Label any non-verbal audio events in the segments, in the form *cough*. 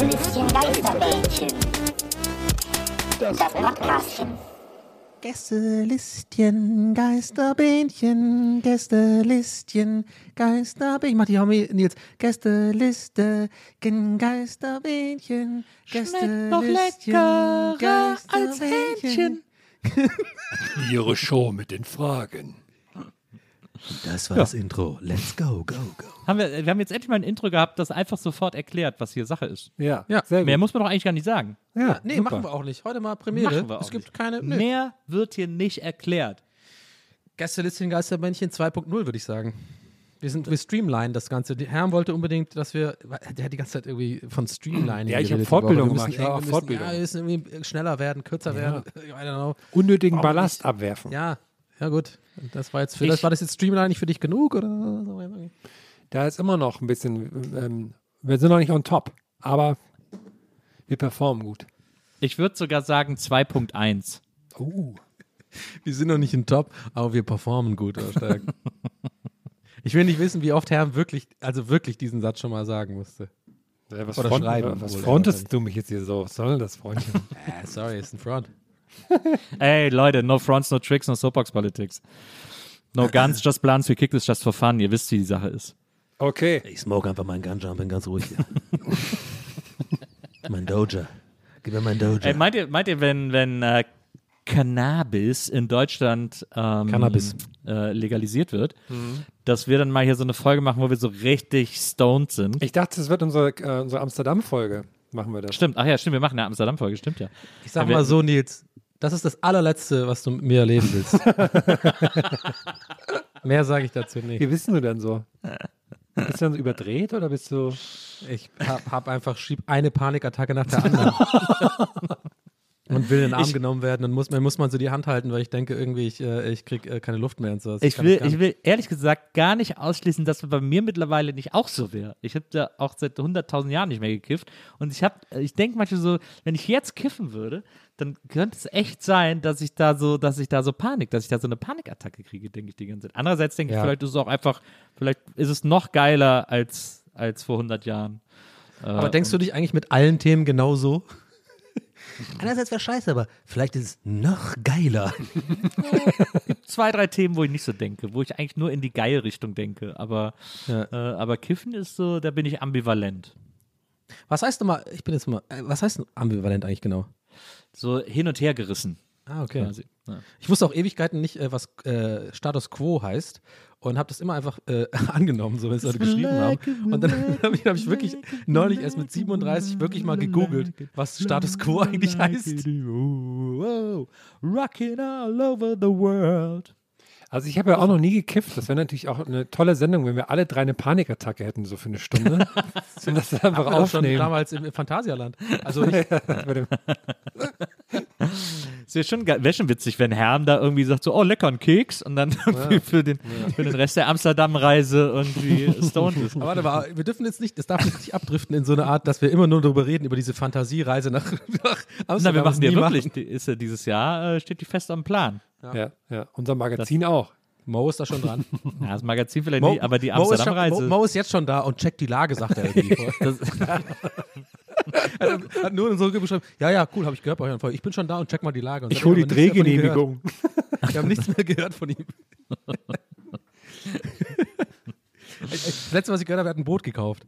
Gästelistchen Geisterbällchen. Das Podcastchen. Gästelistchen, Geisterbähnchen, Gästelistchen, Geisterbähnchen. Ich mach die Homie Nils. Gästeliste, Geisterbähnchen, Gästelistchen, noch leckerer als Hähnchen. Ihre Show mit den Fragen. Das war das Intro. Let's go, go, go. Haben wir, wir haben jetzt endlich mal ein Intro gehabt, das einfach sofort erklärt, was hier Sache ist. Ja, Ja. sehr gut. Mehr muss man doch eigentlich gar nicht sagen. Ja, nee, super. machen wir auch nicht. Heute mal Premiere. Machen wir auch es gibt nicht. keine. Nö. Mehr wird hier nicht erklärt. Gästelistchen, Geisterbähnchen 2.0, würde ich sagen. Wir, sind, wir streamline das Ganze. Die Herm wollte unbedingt, dass wir. Der hat die ganze Zeit irgendwie von Streamlining. Ja, ich hab geredet, Fortbildung müssen gemacht, müssen, Fortbildung. Ja, wir müssen irgendwie schneller werden, kürzer werden. *laughs* I don't know. Unnötigen Warum Ballast nicht? abwerfen. Ja, ja gut. Das war jetzt für Ich- das war das jetzt Streamline nicht für dich genug oder? Da ist immer noch ein bisschen, ähm, wir sind noch nicht on top, aber wir performen gut. Ich würde sogar sagen 2.1. Uh. Wir sind noch nicht in Top, aber wir performen gut oder stark. *laughs* ich will nicht wissen, wie oft Herr wirklich, also wirklich diesen Satz schon mal sagen musste. Ja, was Oder front- schreiben was frontest du mich jetzt hier so? Was soll das, Freundchen? *laughs* Äh, sorry, ist ein Front. *laughs* Ey, Leute, no fronts, no tricks, no soapbox politics. No guns, *laughs* just plans, we kick this just for fun. Ihr wisst, wie die Sache ist. Okay. Ich smoke einfach meinen Ganja und bin ganz ruhig hier. *laughs* mein Doja. Gib mir mein Doja. Ey, meint ihr, meint ihr, wenn, wenn äh, Cannabis in Deutschland ähm, Cannabis. Äh, legalisiert wird, dass wir dann mal hier so eine Folge machen, wo wir so richtig stoned sind? Ich dachte, es wird unsere, äh, unsere Amsterdam-Folge. Machen wir das. Stimmt, ach ja, stimmt, wir machen eine Amsterdam-Folge, stimmt ja. ich sag Ja, wir- mal so, Nils, das ist das allerletzte, was du mit mir erleben willst. *laughs* Mehr sage ich dazu nicht. Wie bist du denn so? Bist du dann so überdreht oder bist du. Ich hab, hab einfach, schieb eine Panikattacke nach der anderen. *laughs* und will in den Arm Ich- genommen werden und muss, man muss man so die Hand halten, weil ich denke irgendwie, ich, äh, ich krieg äh, keine Luft mehr und so. Das Ich will, ich will ehrlich gesagt gar nicht ausschließen, dass es bei mir mittlerweile nicht auch so wäre. Ich habe da auch seit 100.000 Jahren nicht mehr gekifft. Und ich habe, ich denke manchmal so, wenn ich jetzt kiffen würde, dann könnte es echt sein, dass ich da so, dass ich da so Panik, dass ich da so eine Panikattacke kriege, denke ich die ganze Zeit. Andererseits denke ich, Ja. vielleicht ist es auch einfach, vielleicht ist es noch geiler als, als vor 100 Jahren. Äh, Aber denkst du dich eigentlich mit allen Themen genauso? Einerseits wäre scheiße, aber vielleicht ist es noch geiler. *laughs* zwei, drei Themen, wo ich nicht so denke, wo ich eigentlich nur in die geile Richtung denke. Aber, Ja. äh, aber Kiffen ist so, da bin ich ambivalent. Was heißt nochmal, ich bin jetzt mal, äh, was heißt ambivalent eigentlich genau? So hin und her gerissen. Ah, okay. Quasi. Ja. Ich wusste auch Ewigkeiten nicht, äh, was äh, Status Quo heißt und habe das immer einfach äh, *laughs* angenommen, so wenn es Leute geschrieben haben. Und dann *laughs* habe ich, hab ich wirklich neulich erst mit 37 wirklich mal gegoogelt, was Status Quo eigentlich heißt. Rocking all over the world. Also ich habe ja auch noch nie gekifft. Das wäre natürlich auch eine tolle Sendung, wenn wir alle drei eine Panikattacke hätten, so für eine Stunde. *laughs* und das einfach doch schon aufnehmen. damals im, im Phantasialand. Also ich, Es wäre schon, wär schon witzig, wenn Herm da irgendwie sagt so, oh, lecker, ein Keks und dann *laughs* irgendwie für, den, für den Rest der Amsterdam-Reise irgendwie *laughs* stoned ist. aber warte mal, wir dürfen jetzt nicht, das darf nicht abdriften in so eine Art, dass wir immer nur darüber reden, über diese Fantasiereise nach, *laughs* nach Amsterdam. Na, wir machen ja nie wirklich, die, ist ja dieses Jahr, äh, steht die fest am Plan. Ja, ja. Unser Magazin auch. Mo ist da schon dran. Ja, das Magazin vielleicht Mo, nicht, aber die Amsterdam-Reise. Mo, Mo ist jetzt schon da und checkt die Lage, sagt er irgendwie. Hat, hat nur so geschrieben, ja, ja, cool, habe ich gehört bei euch. Folge. Ich bin schon da und check mal die Lage. Und Ich hole die Drehgenehmigung. Wir haben nichts mehr gehört von ihm. *laughs* Das letzte, was ich gehört habe, er hat ein Boot gekauft.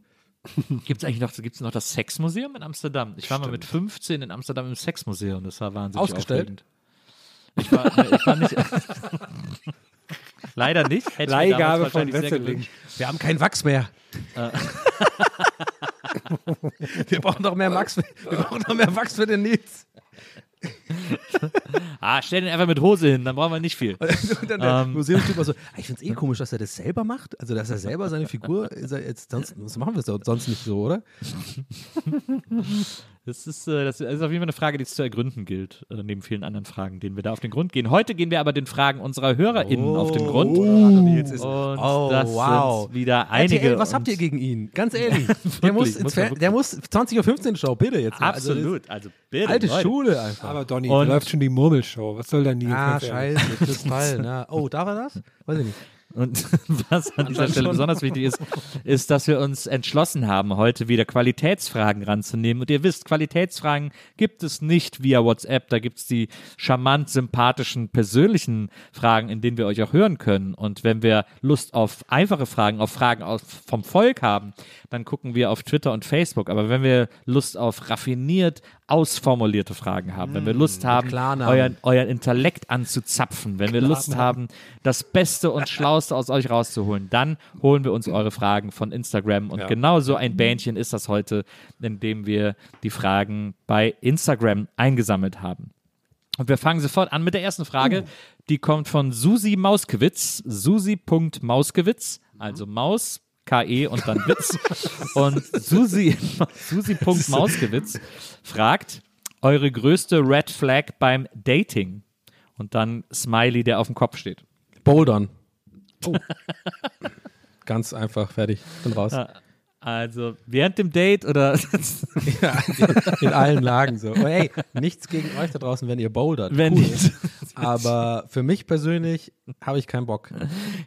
Gibt es eigentlich noch, gibt's noch das Sexmuseum in Amsterdam? Ich war mal mit 15 in Amsterdam im Sexmuseum. Das war wahnsinnig Ausgestellt? aufregend. Ich war, ich war nicht. *laughs* Leider nicht. Hätte Leihgabe von Wesseling. Wir haben keinen Wachs mehr. *laughs* wir brauchen noch mehr Wachs. Wir brauchen noch mehr Wachs für den Nils. *laughs* Ah, stell den einfach mit Hose hin, dann brauchen wir nicht viel. *laughs* Und dann der Ähm. Museumstyp war so, "Ah, ich finde es eh komisch, dass er das selber macht. Also, dass er selber seine Figur, ist jetzt sonst, machen wir es sonst nicht so, oder? *laughs* Das ist, äh, das ist auf jeden Fall eine Frage, die es zu ergründen gilt, äh, neben vielen anderen Fragen, denen wir da auf den Grund gehen. Heute gehen wir aber den Fragen unserer HörerInnen auf den Grund. Und oh, das wow. sind wieder einige. RTL, was habt ihr gegen ihn? Ganz ehrlich. der, muss muss der muss 20.15 Uhr Show, bitte jetzt. mal. Also, Absolut. Also, das bitte. alte Leute. Schule einfach. Aber Donny, Und- da läuft schon die Murmelshow. Was soll denn die? ah, scheiße, *laughs* Kristall. Na, oh, da war das? Weiß ich nicht. Und *laughs* was an dieser Stelle besonders wichtig ist, ist, dass wir uns entschlossen haben, heute wieder Qualitätsfragen ranzunehmen. Und ihr wisst, Qualitätsfragen gibt es nicht via WhatsApp. Da gibt es die charmant, sympathischen, persönlichen Fragen, in denen wir euch auch hören können. Und wenn wir Lust auf einfache Fragen, auf Fragen aus, vom Volk haben, dann gucken wir auf Twitter und Facebook. Aber wenn wir Lust auf raffiniert ausformulierte Fragen haben, wenn wir Lust haben, euren, euren Intellekt anzuzapfen, wenn wir Lust haben, das Beste und Schlauste aus euch rauszuholen, dann holen wir uns eure Fragen von Instagram. Und genau so ein Bähnchen ist das heute, in dem wir die Fragen bei Instagram eingesammelt haben. Und wir fangen sofort an mit der ersten Frage. Die kommt von Susi Mauskewitz. Susi.mauskewitz, also Maus, KE und dann Witz. Und Susi, Susi.mauskewitz fragt, eure größte Red Flag beim Dating? Und dann Smiley, der auf dem Kopf steht. Bouldern. Ganz einfach, fertig. Bin raus. Also während dem Date oder *laughs* Ja, in allen Lagen so. Oh, hey, nichts gegen euch da draußen, wenn ihr bouldert. wenn cool. Aber für mich persönlich habe ich keinen Bock.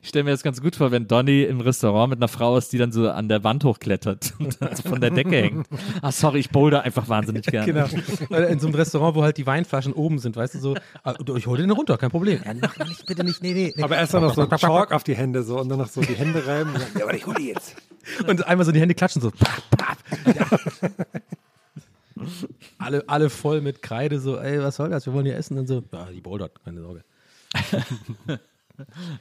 Ich stelle mir das ganz gut vor, wenn Donny im Restaurant mit einer Frau ist, die dann so an der Wand hochklettert *laughs* und dann so von der Decke hängt. Ah, sorry, ich boulder einfach wahnsinnig gerne. Genau. Oder in so einem Restaurant, wo halt die Weinflaschen oben sind, weißt du, so, ah, ich hole den runter, kein Problem. Ja, mach nicht, bitte nicht, nee, nee. nee. Aber erst dann noch so ein Chalk auf die Hände so und dann noch so die Hände reiben. Und dann, ja, aber ich hol die jetzt. *laughs* Und einmal so die Hände klatschen, so. Pap, pap. Ja. alle, alle voll mit Kreide, so, ey, was soll das? Wir wollen hier essen. Und so, ja, die bouldert, keine Sorge. *laughs*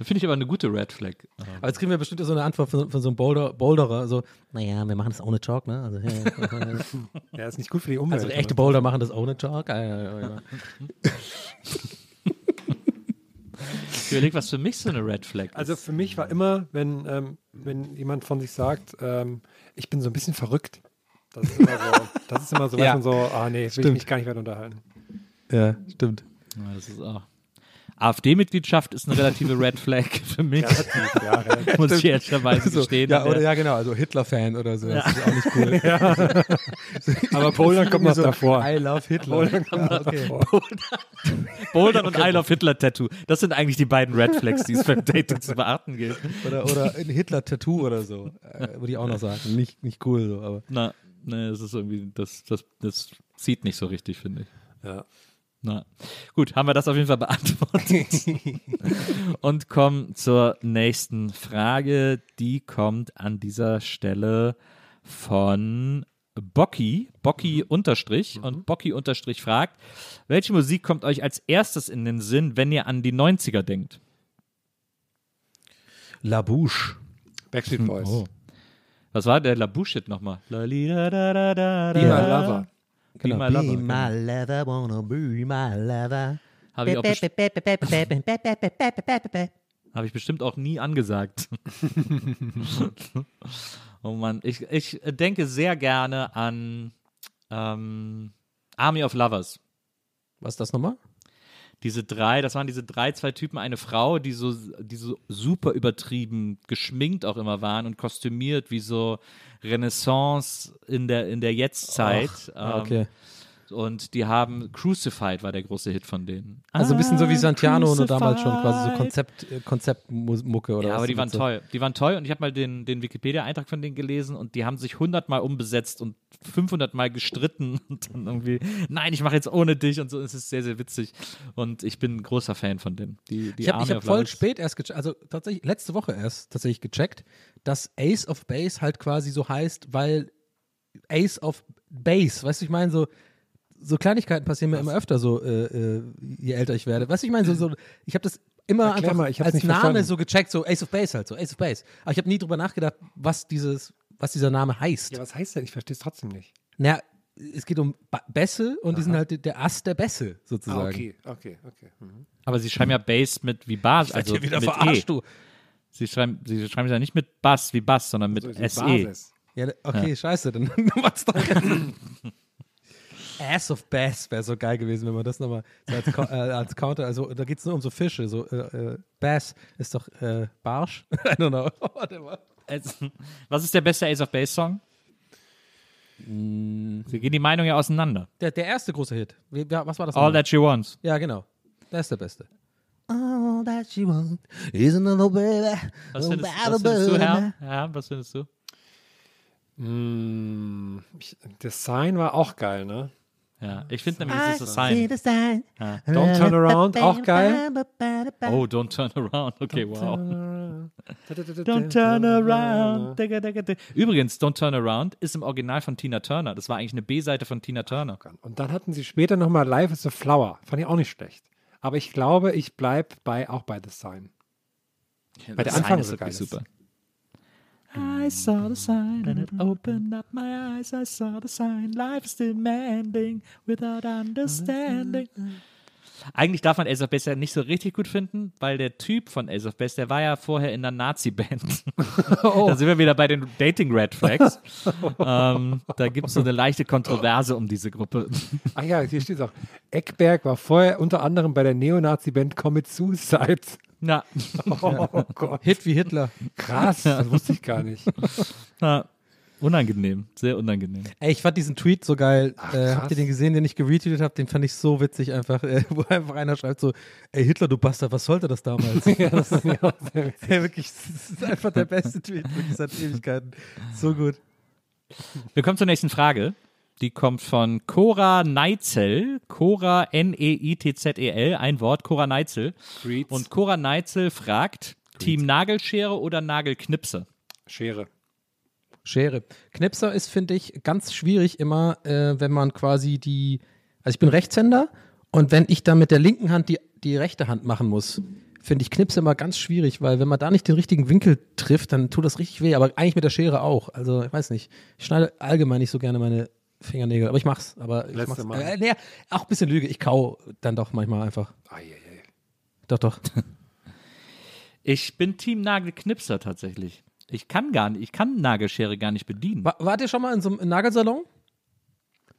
Finde ich aber eine gute Red Flag. Aber jetzt kriegen wir bestimmt so eine Antwort von, von so einem Boulder, Boulderer, so, naja, wir machen das ohne Chalk, ne? Also, ja, *laughs* Ja, ist nicht gut für die Umwelt. also echte Boulder machen das ohne Chalk. Ah, ja, ja, ja. Ich überlege, was für mich so eine Red Flag ist. Also für mich war immer, wenn, ähm, wenn jemand von sich sagt, ähm, ich bin so ein bisschen verrückt. Das ist immer so, das ist immer so, *laughs* Ja. so, ah nee, will ich Stimmt. mich gar nicht weiter unterhalten. ja, stimmt. Ja, das ist auch. AfD-Mitgliedschaft ist eine relative *laughs* Red Flag für mich, ja, relativ. *laughs* muss ich ehrlicherweise So, gestehen. ja, oder der- ja, genau, also Hitler-Fan oder so. Das ist auch nicht cool. *laughs* Aber Bouldern kommt noch so, davor. I love Hitler. Bouldern kommt Ja, noch okay. davor. Bouldern und I Love Hitler Tattoo. Das sind eigentlich die beiden Red Flags, die es beim Dating zu beachten gilt. Oder, oder ein Hitler-Tattoo oder so. Äh, würde ich auch noch sagen. Nicht, nicht cool, so, aber. Na, ne, das ist irgendwie, das, das, das zieht nicht so richtig, finde ich. Ja. Na, gut, haben wir das auf jeden Fall beantwortet. *laughs* Und kommen zur nächsten Frage. Die kommt an dieser Stelle von Bocky, Bocky Unterstrich. Und Bocky Unterstrich fragt, welche Musik kommt euch als erstes in den Sinn, wenn ihr an die 90er denkt? La Bouche. Backstreet Boys. Oh. Was war der La Bouche nochmal? La li da da da da Be da. My Lover. Be My Lover. genau. wanna be my lover. Habe ich, auch best- ich bestimmt auch nie angesagt. oh Mann, ich, ich denke sehr gerne an ähm, Army of Lovers. Was ist das nochmal? Diese drei, das waren diese drei, zwei Typen, eine Frau, die so, die so super übertrieben geschminkt auch immer waren und kostümiert wie so Renaissance in der, in der Jetztzeit. Ähm, okay. Und die haben Crucified war der große Hit von denen. Also ein bisschen so wie Ah, Santiano und damals schon quasi so. Konzept, äh, Konzeptmucke oder Ja, was aber die waren so- toll. Die waren toll und ich habe mal den, den Wikipedia-Eintrag von denen gelesen und die haben sich 100 Mal umbesetzt und 500 Mal gestritten *laughs* und dann irgendwie, nein, ich mache jetzt ohne dich und so. Es ist sehr, sehr witzig und ich bin ein großer Fan von denen. Die, die Ich habe hab voll spät erst gecheckt, also tatsächlich letzte Woche erst tatsächlich gecheckt, dass Ace of Base halt quasi so heißt, weil Ace of Base, weißt du, ich meine, so, so Kleinigkeiten passieren mir immer öfter so, äh, äh, je älter ich werde. Weißt du, ich meine, so, so, ich habe das immer Erklär einfach mal, ich als nicht Name verstanden. so gecheckt, so Ace of Base halt, so Ace of Base. Aber ich habe nie drüber nachgedacht, was dieses, was dieser Name heißt. Ja, was heißt denn? Ich verstehe es trotzdem nicht. Naja, es geht um Ba- Bässe und die sind halt der Ast der Bässe sozusagen. Ah, okay, okay, okay. Mhm. Aber sie schreiben ja Bass mit wie Bass, Werd also hier wieder mit verarscht, E. du. Sie schreiben, sie schreiben ja nicht mit Bass wie Bass, sondern mit E. So ist die SE. Ja, okay, scheiße, dann *laughs* macht's doch. *laughs* Ass of Bass wäre so geil gewesen, wenn man das nochmal so als, äh, als Counter, also da geht es nur um so Fische, so äh, äh, Bass ist doch äh, Barsch? *laughs* I don't know. *laughs* Warte mal. Was ist der beste Ace of Base Song? Mm. Sie gehen die Meinungen ja auseinander. Der, der erste große Hit, was war das? All nochmal? That She Wants. ja, genau. Der ist der beste. All that she wants is another baby. Was findest, was findest du, Herr? Ja, was findest du? Mm, ich, das Sign war auch geil, ne? Ja, ich finde nämlich, das ist das Sign. Ja. Don't Turn Around, auch geil. Oh, Don't Turn Around. Okay, wow. *laughs* Don't turn around. Übrigens, Don't Turn Around ist im Original von Tina Turner. Das war eigentlich eine B-Seite von Tina Turner. Und dann hatten sie später nochmal Life is a Flower. Fand ich auch nicht schlecht. Aber ich glaube, ich bleibe bei, auch bei The Sign. Bei der Anfang ist wirklich super. I saw the sign and it mm-hmm. opened up my eyes. I saw the sign. Life is demanding without mm-hmm. understanding. Eigentlich darf man Ace of Base ja nicht so richtig gut finden, weil der Typ von Ace of Base, der war ja vorher in einer Nazi-Band. *laughs* Da sind wir wieder bei den Dating-Red Flags. *laughs* ähm, da gibt es so eine leichte Kontroverse um diese Gruppe. Ach ja, hier steht auch. Eckberg war vorher unter anderem bei der Neonazi-Band Commit Suicide. Ja, *laughs* Oh Gott, Hit wie Hitler. krass, das wusste ich gar nicht. ja. Unangenehm, sehr unangenehm. Ey, ich fand diesen Tweet so geil. äh, habt ihr den gesehen, den ich geretweetet habe? Den fand ich so witzig einfach, äh, *laughs* wo einfach einer schreibt so, ey Hitler, du Bastard, was sollte das damals? *laughs* ja, das ist ja auch sehr *laughs* witzig. ey, wirklich, das ist einfach der beste Tweet, wirklich seit Ewigkeiten. So gut. Wir kommen zur nächsten Frage. Die kommt von Cora Neitzel. Cora N-E-I-T-Z-E-L, E ein Wort, Cora Neitzel. Streets. Und Cora Neitzel fragt: Team Nagelschere oder Nagelknipse? Schere. Schere. Knipser ist, finde ich, ganz schwierig immer, äh, wenn man quasi die, also ich bin Rechtshänder und wenn ich dann mit der linken Hand die, die rechte Hand machen muss, finde ich Knipse immer ganz schwierig, weil wenn man da nicht den richtigen Winkel trifft, dann tut das richtig weh, aber eigentlich mit der Schere auch. Also ich weiß nicht, ich schneide allgemein nicht so gerne meine Fingernägel, aber ich mach's. Aber ich Letzte mach's. Mal. Äh, nee, auch ein bisschen Lüge, ich kau dann doch manchmal einfach. Eieiei. Doch, doch. *laughs* Ich bin Team Nagelknipser tatsächlich. Ich kann gar nicht, ich kann Nagelschere gar nicht bedienen. War, wart ihr schon mal in so einem Nagelsalon?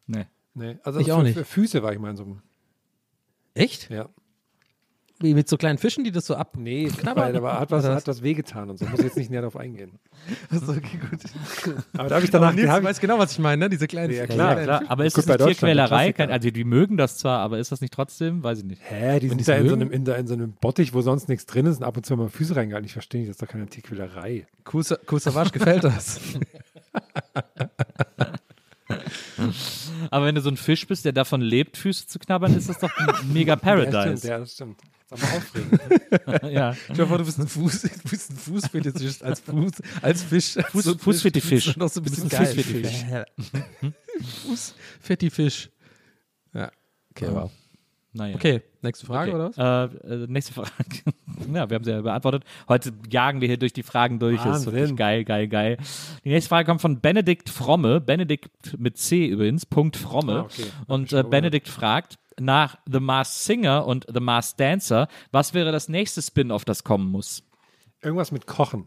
Nee. Nee, also Ich für, auch nicht. Für Füße war ich mal in so einem. Echt? Ja. Wie mit so kleinen Fischen, die das so ab. Nee, *laughs* Knabbern? weil war, hat, was, hat was wehgetan und so. Muss jetzt nicht näher darauf eingehen. *laughs* Achso, okay, gut. *laughs* Aber da habe ich danach. Nils, hab du ich, weißt genau, was ich meine, ne? Diese kleinen Ja, Fische. klar. Ja, klar. Aber ist das der Tierquälerei? Also die mögen das zwar, aber ist das nicht trotzdem? Weiß ich nicht. Hä, die sind die's da in so, mögen? einem, in, da in so einem Bottich, wo sonst nichts drin ist und ab und zu mal Füße reingehalten. Ich verstehe nicht, das ist doch keine Tierquälerei. Cool, Sa- cool Savage gefällt das. Aber wenn du so ein Fisch bist, der davon lebt, Füße zu knabbern, ist das doch ein mega Ja, stimmt, Paradise. ja, das stimmt. Ist aber aufregend. *laughs* Ja. Ich hoffe, du bist ein Fuß, du bist ein Fußfetischist als Fuß, als Fisch. Fuß- So Fußfetifisch. Fisch. Noch so ein bisschen ein geil. Fußfetifisch. Fußfetifisch. Ja. Okay, wow. Naja. Okay, nächste Frage, oder was? Äh, äh, nächste Frage. *laughs* ja, wir haben sie ja beantwortet. Heute jagen wir hier durch die Fragen durch. Das ist wirklich geil, geil, geil. Die nächste Frage kommt von Benedikt Fromme. Benedikt mit C übrigens, Punkt Fromme. Ah, okay. Und äh, Benedikt fragt nach The Masked Singer und The Masked Dancer, was wäre das nächste Spin-off, das kommen muss? Irgendwas mit Kochen.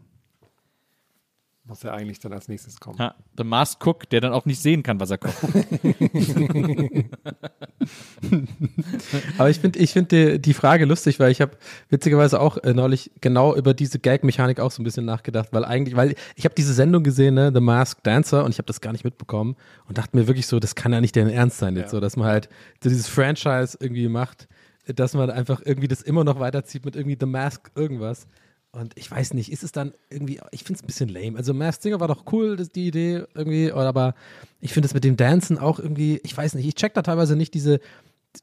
Muss ja eigentlich dann als nächstes kommen. Ja, The Masked Cook, der dann auch nicht sehen kann, was er kocht. *laughs* Aber ich finde ich find die, die Frage lustig, weil ich habe witzigerweise auch äh, neulich genau über diese Gag-Mechanik auch so ein bisschen nachgedacht, weil eigentlich, weil ich habe diese Sendung gesehen, ne, The Masked Dancer, und ich habe das gar nicht mitbekommen und dachte mir wirklich so, das kann ja nicht deren Ernst sein jetzt, Ja. so dass man halt so dieses Franchise irgendwie macht, dass man einfach irgendwie das immer noch weiterzieht mit irgendwie The Mask irgendwas. Und ich weiß nicht, ist es dann irgendwie, ich finde es ein bisschen lame. Also Masked Singer war doch cool, das, die Idee irgendwie, oder aber ich finde es mit dem Dancen auch irgendwie, ich weiß nicht, ich check da teilweise nicht diese,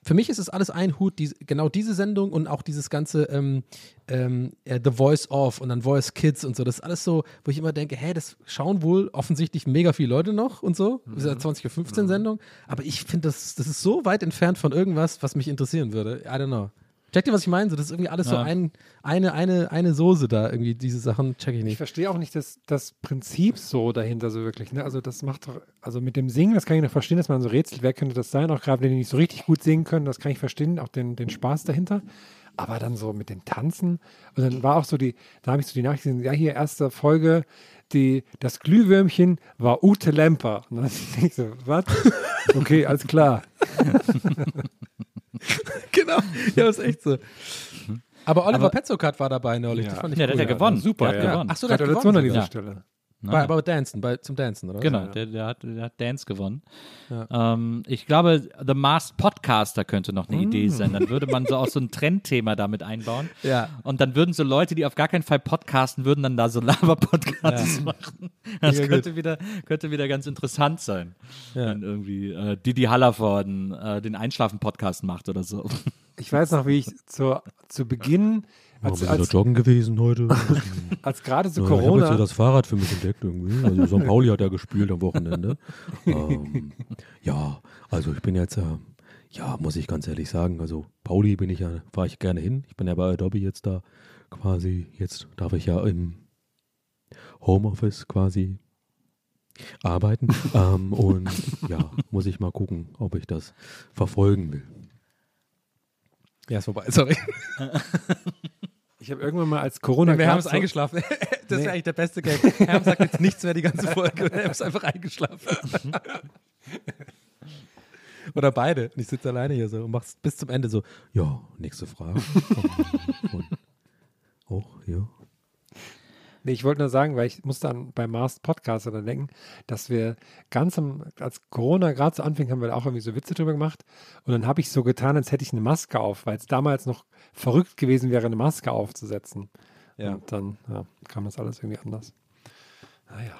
für mich ist es alles ein Hut, die, genau diese Sendung und auch dieses ganze ähm, ähm, äh, The Voice Off und dann Voice Kids und so. Das ist alles so, wo ich immer denke, hey, das schauen wohl offensichtlich mega viele Leute noch und so. Ist ja 2015 Sendung. Aber ich finde, das, das ist so weit entfernt von irgendwas, was mich interessieren würde. I don't know. Checkt ihr, was ich meine? So, das ist irgendwie alles so Ja. ein, eine, eine, eine Soße da, irgendwie, diese Sachen check ich Ich nicht. verstehe auch nicht das, das Prinzip so dahinter so wirklich. Ne? Also das macht doch, also mit dem Singen, das kann ich noch verstehen, dass man so rätselt, wer könnte das sein, auch gerade wenn die nicht so richtig gut singen können, das kann ich verstehen, auch den, den Spaß dahinter. Aber dann so mit dem Tanzen und dann war auch so die, da habe ich so die Nachricht gesehen, ja hier erste Folge, die, das Glühwürmchen war Ute Lemper. Und dann *laughs* ich so, was? Okay, alles klar. *laughs* genau. Ja, ist echt so. Aber Oliver Petzokat war dabei neulich. Ja. Das fand ich Ja, der cool. hat ja gewonnen. super, der hat ja. gewonnen. Ach so, der hat Gratulation an gewonnen dieser. Stelle. Bei, bei Dancen, bei, zum Dancen, oder? Genau, der, der, hat, der hat Dance gewonnen. Ja. Ähm, ich glaube, The Masked Podcaster könnte noch eine Idee sein. Dann würde man so auch so ein Trendthema damit einbauen. *laughs* Ja. Und dann würden so Leute, die auf gar keinen Fall podcasten, würden dann da so Lava-Podcasts machen. Das Ja, könnte, wieder, könnte wieder ganz interessant sein. Ja. Wenn irgendwie äh, Didi Hallervorden äh, den Einschlafen-Podcast macht oder so. Ich weiß noch, wie ich zu, zu Beginn, als, wir sind als, joggen gewesen heute. *laughs* als gerade zu Ja, Ich habe jetzt Corona, das Fahrrad für mich entdeckt irgendwie. Also St. Pauli hat ja gespielt am Wochenende. *laughs* ähm, ja, also ich bin jetzt, äh, ja, muss ich ganz ehrlich sagen, also Pauli bin ich ja, fahre ich gerne hin. Ich bin ja bei Adobe jetzt da quasi, jetzt darf ich ja im Homeoffice quasi arbeiten. *laughs* ähm, und ja, muss ich mal gucken, ob ich das verfolgen will. Ja, ist vorbei, sorry. Ich habe irgendwann mal als Corona Wir haben es eingeschlafen. *laughs* Das Nee. wäre eigentlich der beste Gag. Herm sagt jetzt nichts mehr die ganze *laughs* Folge. Er ist einfach eingeschlafen. *laughs* Oder beide. Und ich sitze alleine hier so und mach's bis zum Ende so. Ja, nächste Frage. und auch, ja. Nee, ich wollte nur sagen, weil ich musste an beim Mars Podcast dann denken, dass wir ganz am, als Corona gerade so anfing, haben wir da auch irgendwie so Witze drüber gemacht. Und dann habe ich so getan, als hätte ich eine Maske auf, weil es damals noch verrückt gewesen wäre, eine Maske aufzusetzen. Ja. Und dann ja, kam das alles irgendwie anders. Naja.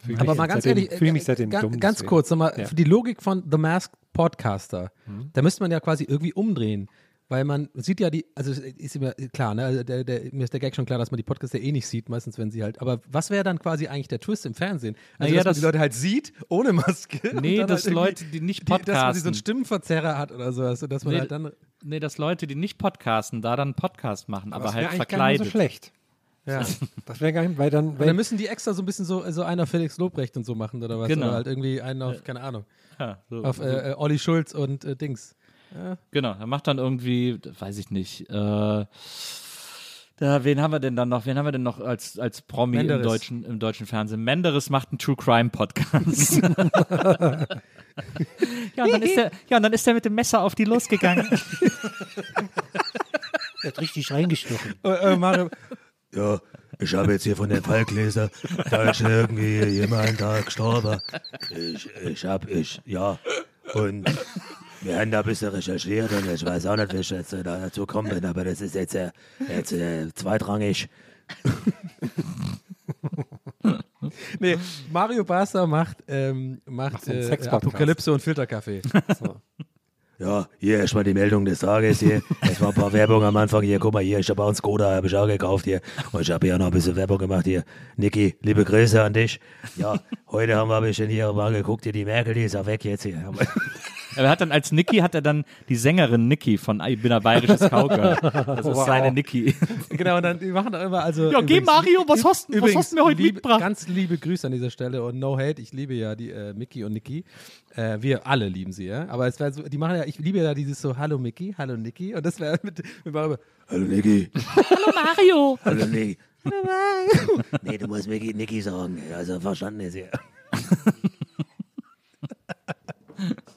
Fühl ich Aber mich mal ganz seitdem, ehrlich, fühle ich äh, mich seitdem ga- dumm. ganz deswegen. kurz, nochmal, Ja. für die Logik von The Masked Podcaster, Mhm. da müsste man ja quasi irgendwie umdrehen. Weil man sieht ja die, also ist immer klar, ne, also der, der, mir ist der Gag schon klar, dass man die Podcaster eh nicht sieht, meistens wenn sie halt, aber was wäre dann quasi eigentlich der Twist im Fernsehen? Also, Naja, dass man das- die Leute halt sieht, ohne Maske. Nee, dass halt irgendwie Leute, die nicht die, dass man so einen podcasten. Stimmenverzerrer hat oder sowas, und dass man Nee, halt dann, Nee, dass Leute, die nicht podcasten, da dann einen Podcast machen, aber, das wäre halt eigentlich gar nicht verkleidet. so schlecht. ja. *laughs* Das wäre gar nicht, weil dann, Weil dann müssen die extra so ein bisschen so, so einer Felix Lobrecht und so machen oder was, Genau. oder halt irgendwie einen auf, keine Ahnung, Ja, so, auf so. äh, äh, Olli Schulz und äh, Dings. Genau, er macht dann irgendwie, weiß ich nicht, äh, da, wen haben wir denn dann noch? Wen haben wir denn noch als, als Promi im deutschen, im deutschen Fernsehen? Menderes macht einen True Crime Podcast. *laughs* ja, und dann ist der, ja, und dann ist der mit dem Messer auf die losgegangen. *laughs* Er hat richtig reingestochen. Äh, äh, Mario, Ja, ich habe jetzt hier von den Falkgläser, da ist irgendwie jemand da gestorben. Ich, ich hab, ich, ja. Und wir haben da ein bisschen recherchiert und ich weiß auch nicht, wie ich jetzt da dazu gekommen bin, aber das ist jetzt, äh, jetzt äh, zweitrangig. *laughs* Nee, Mario Basler macht, ähm, macht äh. Apokalypse und Filterkaffee. *laughs* so. Ja, hier erstmal die Meldung des Tages hier. Erstmal ein paar Werbung am Anfang hier. Guck mal hier, ich habe auch einen Skoda, habe ich auch gekauft hier. Und ich habe hier noch ein bisschen Werbung gemacht hier. Niki, liebe Grüße an dich. Ja, heute haben wir ein bisschen hier mal geguckt, hier die Merkel, die ist auch weg jetzt hier. Er hat dann als Niki hat er dann die Sängerin Niki von Ich bin ein bayerisches Cowgirl. Das ist seine Niki. genau, und dann die machen da immer also. Ja, geh, übrigens- Mario, was hast- was übrigens, hast du mir heute liebe, mitgebracht? Ganz liebe Grüße an dieser Stelle und no hate. Ich liebe ja die äh, Mickey und Niki. Äh, wir alle lieben sie, ja. Aber es wäre so, die machen ja, ich liebe ja dieses so, hallo Mickey, hallo Niki. Und das wäre mit, mit Mario, Hallo Niki. Mario! Hallo Niki. nee, du musst Mickey, Nicky sagen. Also verstanden ist er.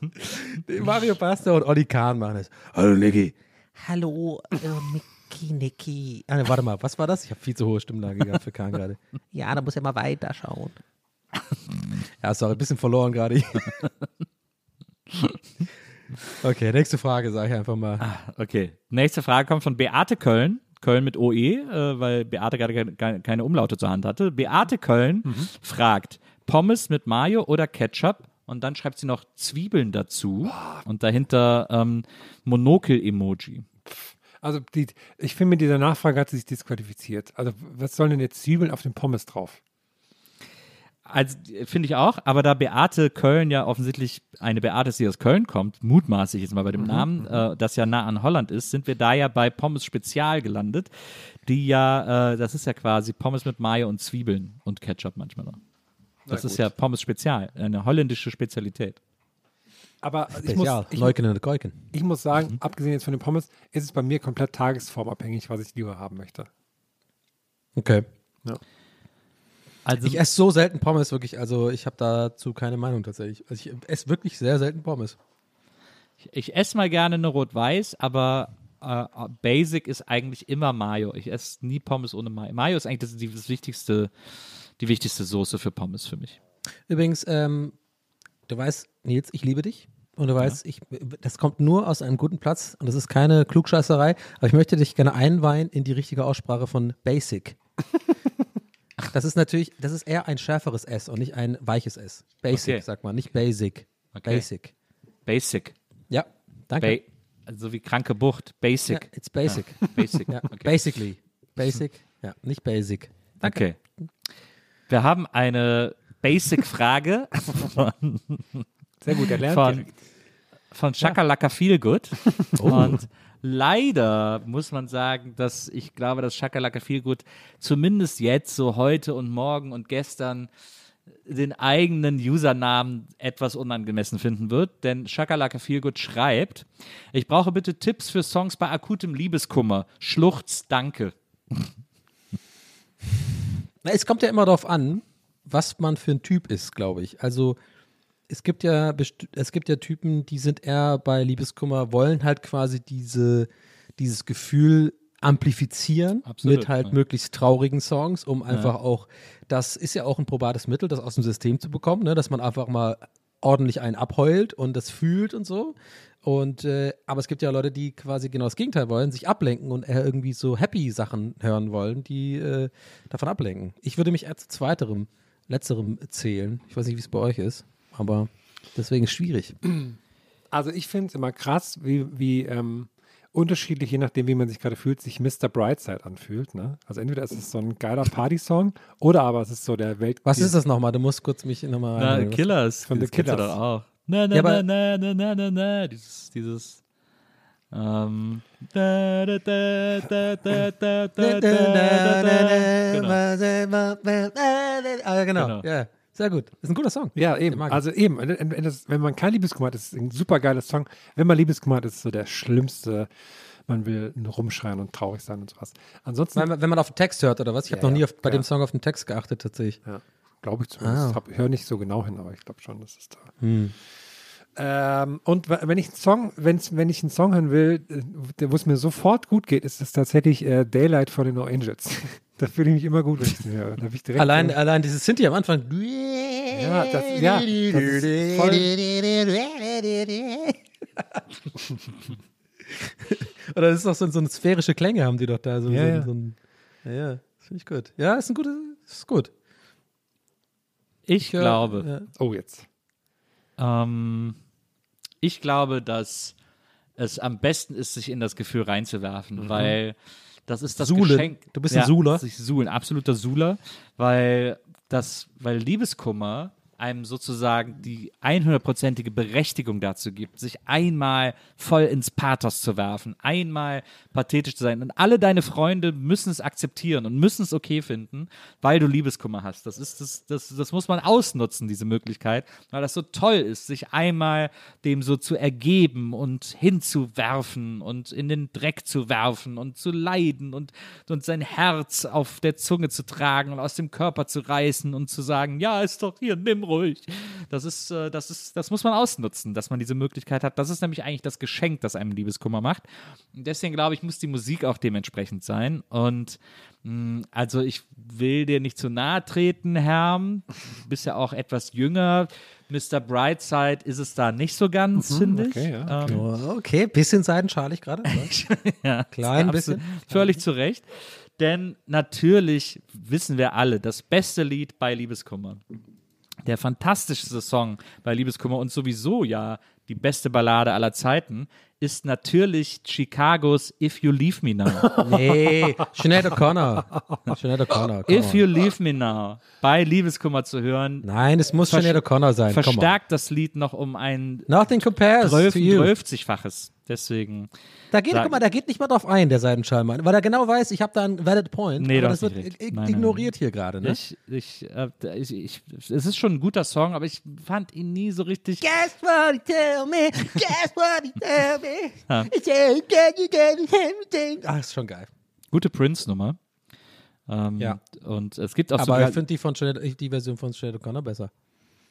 *laughs* Mario Basta und Olli Kahn machen es. Hallo Nicky. Hallo, äh, Mickey, Nicky. Ah, ne, warte mal, was war das? Ich habe viel zu hohe Stimmlage gehabt für Kahn gerade. Ja, da muss er mal weiterschauen. *laughs* ja, sorry, ein bisschen verloren gerade. *laughs* okay, nächste Frage, sage ich einfach mal. Okay. Nächste Frage kommt von Beate Köln. Köln mit OE, äh, weil Beate gerade keine- Umlaute zur Hand hatte. Beate Köln fragt: Pommes mit Mayo oder Ketchup? Und dann schreibt sie noch Zwiebeln dazu. Und dahinter ähm, Monokel-Emoji. Also die, ich finde, mit dieser Nachfrage hat sie sich disqualifiziert. Also was sollen denn jetzt Zwiebeln auf dem Pommes drauf? Also finde ich auch, aber da Beate Köln ja offensichtlich eine Beate ist, die aus Köln kommt, mutmaße ich jetzt mal bei dem Namen, äh, das ja nah an Holland ist, sind wir da ja bei Pommes Spezial gelandet, die ja, äh, das ist ja quasi Pommes mit Mayo und Zwiebeln und Ketchup manchmal noch. Das ist ja Pommes Spezial, eine holländische Spezialität. Aber ich muss, Spezial, ich, Leuken und Geuken. ich muss sagen, abgesehen jetzt von den Pommes, ist es bei mir komplett tagesformabhängig, was ich lieber haben möchte. Okay. Also Ich esse so selten Pommes, wirklich. Also, ich habe dazu keine Meinung tatsächlich. Also, ich esse wirklich sehr selten Pommes. ich, ich esse mal gerne eine Rot-Weiß, aber äh, Basic ist eigentlich immer Mayo. Ich esse nie Pommes ohne Mayo. Mayo ist eigentlich das, das wichtigste, die wichtigste Soße für Pommes für mich. Übrigens, ähm, du weißt, Nils, ich liebe dich. Und du weißt, ich, das kommt nur aus einem guten Platz und das ist keine Klugscheißerei, aber ich möchte dich gerne einweihen in die richtige Aussprache von Basic. *laughs* Das ist natürlich, das ist eher ein schärferes S und nicht ein weiches S. Basic, Okay. sagt man, nicht Basic. Okay. Basic. Basic. Ja, danke. Ba also wie kranke Bucht. ja, Basic. it's basic. Basic. Ja, Okay. Basically. Basic, ja, nicht basic. Danke. okay. Wir haben eine Basic-Frage Sehr gut, er lernt von, direkt. von Shakalaka Feelgood. *laughs* Und leider muss man sagen, dass ich glaube, dass Shakalaka Feelgood zumindest jetzt, so heute und morgen und gestern, den eigenen Usernamen etwas unangemessen finden wird, denn Shakalaka Feelgood schreibt, ich brauche bitte Tipps für Songs bei akutem Liebeskummer. Schluchz, danke. *laughs* Na, es kommt ja immer darauf an, was man für ein Typ ist, glaube ich. Also es gibt ja es gibt ja Typen, die sind eher bei Liebeskummer, wollen halt quasi diese, dieses Gefühl amplifizieren Absolut, mit halt ja. möglichst traurigen Songs, um einfach auch, das ist ja auch ein probates Mittel, das aus dem System zu bekommen, ne? dass man einfach mal ordentlich einen abheult und das fühlt und so. Und äh, aber es gibt ja Leute, die quasi genau das Gegenteil wollen, sich ablenken und eher irgendwie so happy Sachen hören wollen, die äh, davon ablenken. Ich würde mich eher zu zweiterem, letzterem zählen. Ich weiß nicht, wie es bei euch ist, aber deswegen ist schwierig. Also ich finde es immer krass, wie, wie ähm, unterschiedlich, je nachdem, wie man sich gerade fühlt, sich Mr. Brightside anfühlt. Ne? Also entweder ist es so ein geiler Party-Song oder aber es ist so der Welt... Was ist das nochmal? Du musst kurz mich nochmal Na, Killers. Von The Killers. auch. Na, na, ja, na, na, na, na, na, na, dieses, dieses. Ähm, ah, genau, ja. Sehr gut. Das ist ein guter Song. Ja, eben. Also eben, wenn man kein Liebeskummer hat, ist ein super geiles Song. Wenn man Liebeskummer hat, ist so der schlimmste. Man will rumschreien und traurig sein und sowas. Ansonsten. Wenn man, wenn man auf den Text hört oder was? Ich ja, habe noch nie auf, bei ja. dem Song auf den Text geachtet, tatsächlich. Ja glaube ich zumindest. Ah. Ich höre nicht so genau hin, aber ich glaube schon, dass es da. Hm. Ähm, und wenn ich einen Song, wenn's, wenn ich einen Song hören will, äh, wo es mir sofort gut geht, ist es tatsächlich äh, Daylight von den No Angels. *laughs* da fühle ich mich immer gut, wenn ich den höre. Da ich direkt Allein, so, allein dieses Sinti am Anfang. Ja, das, ja, das ist voll, *laughs* Oder das ist doch so, so eine sphärische Klänge haben die doch da. So, Ja, so, ja. so ein, ja, ja, das finde ich gut. Ja, ist ein gutes, ist gut. Ich Ja, glaube, Ja. oh jetzt. ähm, ich glaube, dass es am besten ist, sich in das Gefühl reinzuwerfen, weil das ist das Suhlen. Geschenk. Du bist ein Suhler. Sich suhlen, absoluter Suhler, weil das, weil Liebeskummer einem sozusagen die 100%ige Berechtigung dazu gibt, sich einmal voll ins Pathos zu werfen, einmal pathetisch zu sein. Und alle deine Freunde müssen es akzeptieren und müssen es okay finden, weil du Liebeskummer hast. Das, ist, das, das, das muss man ausnutzen, diese Möglichkeit, weil das so toll ist, sich einmal dem so zu ergeben und hinzuwerfen und in den Dreck zu werfen und zu leiden und, und sein Herz auf der Zunge zu tragen und aus dem Körper zu reißen und zu sagen, ja, ist doch hier, nimm ruhig. Das ist, äh, das ist, das muss man ausnutzen, dass man diese Möglichkeit hat. Das ist nämlich eigentlich das Geschenk, das einem Liebeskummer macht. Und deswegen glaube ich, muss die Musik auch dementsprechend sein. Und mh, also ich will dir nicht zu nahe treten, Herm. Du bist ja auch etwas jünger. Mr. Brightside ist es da nicht so ganz, finde ich. okay, ja, Ähm, Oh, okay, bisschen seidenschalig gerade. *laughs* ja, Klein bisschen. Völlig zu Recht. Denn natürlich wissen wir alle, das beste Lied bei Liebeskummer, der fantastischste Song bei Liebeskummer und sowieso ja die beste Ballade aller Zeiten, ist natürlich Chicagos If You Leave Me Now. *laughs* Nee, Sinead O'Connor. Sinead O'Connor. If. You Leave Me Now bei Liebeskummer zu hören, Nein, es muss Sinead O'Connor sein. Verstärkt das Lied noch um ein Nothing compares to you. 12-faches. Deswegen. Da geht, guck mal, da geht nicht mal drauf ein, der Seidenschallmann, weil er genau weiß, ich habe da einen valid point. Nee, das wird Nein, nein, ignoriert hier gerade, ne? Ich, ich, äh, ich, ich, es ist schon ein guter Song, aber ich fand ihn nie so richtig. Guess what he tell me, guess what he tell me. Ja. He said, "Can you get everything?" Ah, ist schon geil. Gute Prince-Nummer. Ähm, Ja. Und es gibt auch Aber sogar. ich finde die, von Sinead- die Version von Sinead O'Connor besser.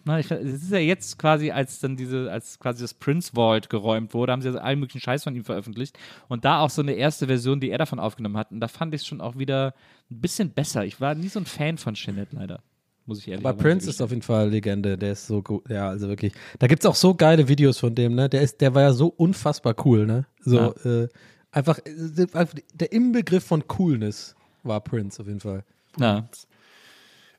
Na, ich, es ist ja jetzt quasi, als dann diese, als quasi das Prince Vault geräumt wurde, haben sie also allen möglichen Scheiß von ihm veröffentlicht. Und da auch so eine erste Version, die er davon aufgenommen hat. Und da fand ich es schon auch wieder ein bisschen besser. Ich war nie so ein Fan von Jeanette, leider. Muss ich ehrlich Aber sagen. Prince ist auf jeden Fall Legende, der ist so gut, ja, also wirklich. Da gibt es auch so geile Videos von dem, ne? Der ist, der war ja so unfassbar cool, ne? So, äh, einfach, äh, einfach der Inbegriff von Coolness war Prince auf jeden Fall. Ja.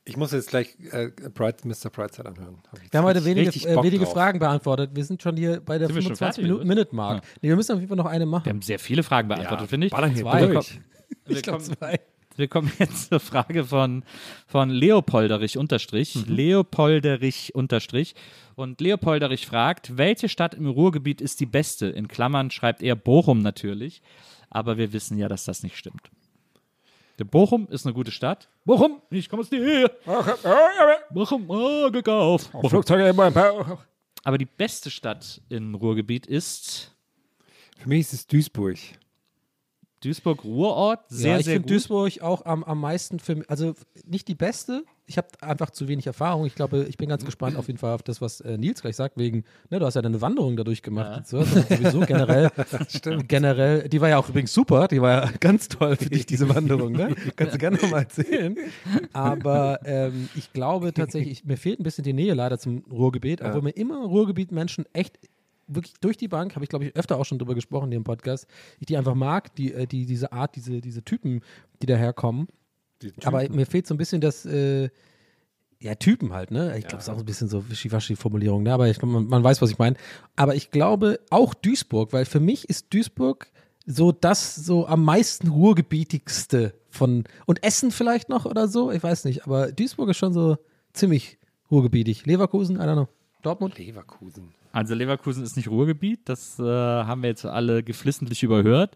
Ich muss jetzt gleich äh, Bright, Mr. Brightside anhören. Hab ich Wir haben heute wenige, äh, wenige. Fragen beantwortet. Wir sind schon hier bei der Sind wir schon 25 fertig, Minuten oder? Minute Mark. Nee, wir müssen auf jeden Fall noch eine machen. Wir haben sehr viele Fragen beantwortet, finde ich. ballern hier Zwei. durch. Wir glaub, kommen, zwei. Wir kommen *laughs* jetzt zur Frage von, von Leopolderich unterstrich. Mhm. Leopolderich unterstrich. Und Leopolderich fragt, welche Stadt im Ruhrgebiet ist die beste? In Klammern schreibt er Bochum natürlich. Aber wir wissen ja, dass das nicht stimmt. Der Bochum ist eine gute Stadt. Bochum, ich komme aus der Nähe. Bochum, oh, gekauft. Flugzeuge immer. Aber die beste Stadt im Ruhrgebiet ist Für mich ist es Duisburg. Duisburg-Ruhrort. Sehr, ja, ich sehr finde gut. Duisburg auch am, am meisten für mich, also nicht die beste. Ich habe einfach zu wenig Erfahrung. Ich glaube, ich bin ganz gespannt auf jeden Fall auf das, was äh, Nils gleich sagt, wegen, ne, du hast ja deine Wanderung dadurch gemacht. Ja. So, sowieso generell, *laughs* generell, die war ja auch übrigens super, die war ja *laughs* ganz toll für dich, diese Wanderung, ne? *laughs* Kannst du gerne nochmal erzählen. Aber ähm, ich glaube tatsächlich, mir fehlt ein bisschen die Nähe leider zum Ruhrgebiet, obwohl mir immer Ruhrgebiet-Menschen echt wirklich durch die Bank, habe ich glaube ich öfter auch schon drüber gesprochen hier im Podcast, ich die einfach mag, die, äh, die, diese Art, diese, diese Typen, die daherkommen. Aber mir fehlt so ein bisschen das, äh, ja, Typen halt, ne? Ich glaube, es ist auch ein bisschen so wischiwaschi-Formulierung, ne? Aber ich glaube, man, man weiß, was ich meine. Aber ich glaube auch Duisburg, weil für mich ist Duisburg so das so am meisten ruhrgebietigste von, und Essen vielleicht noch oder so, ich weiß nicht, aber Duisburg ist schon so ziemlich ruhrgebietig. Leverkusen, I don't know. Dortmund? Leverkusen. Also Leverkusen ist nicht Ruhrgebiet, das äh, haben wir jetzt alle geflissentlich überhört.